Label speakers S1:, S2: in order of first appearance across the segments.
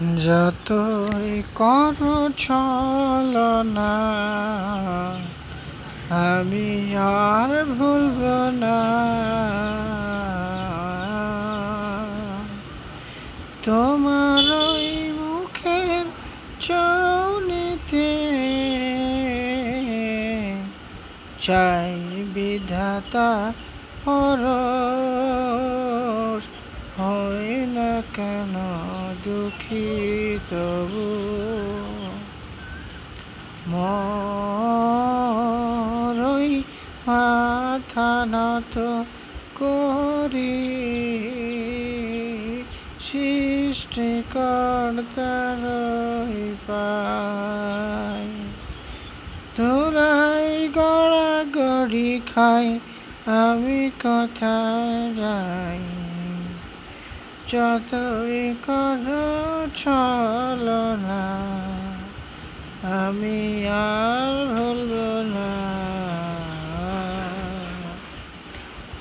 S1: যতই করো ছলনা, আমি আর ভুলব না। তোমার ওই মুখের চৌনিতে চাই বিধাতা পরশ, হয় না কেন? দুঃখী তবু মরই করি। সৃষ্টিকর্তার পাই তোরাই গড়াগড়ি খাই আমি কোথায় যাই? যতই কর ছলনা আমি আর ভুলব না।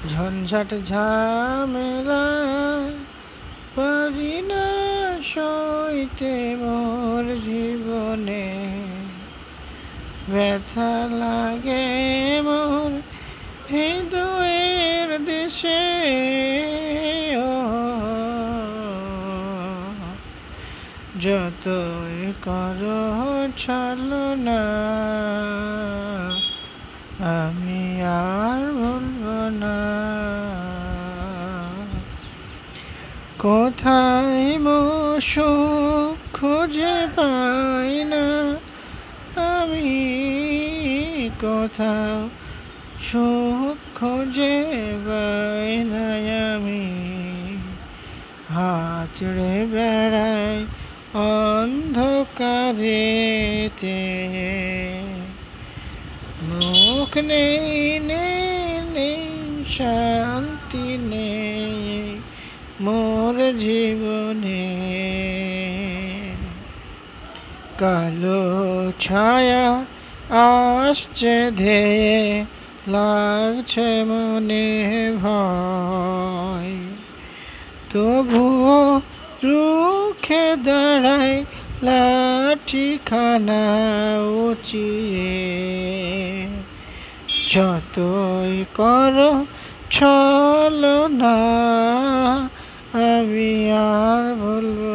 S1: ঝঞ্ঝাট ঝামেলা পারি না সইতে মোর জীবনে। ব্যথা লাগে মোর হৃদয়ের দেশে। যতই কর ছলনা আমি আর ভুলব না। কোথায় মশু খুঁজে পাই না, আমি কোথাও সুখ খুঁজে পাই না, আমি হাতড়ে বেড়াই অন্ধকারেতে মুখ নেই নেই শান্তি নেই মোর জীবনে। কালো ছায়া আসছে ধেয়ে লাগছে মনে ভয়। তবুও রুখে দাঁড়ায় লাঠিখানা উচিয়ে যতই কর ছল না আমি আর বলব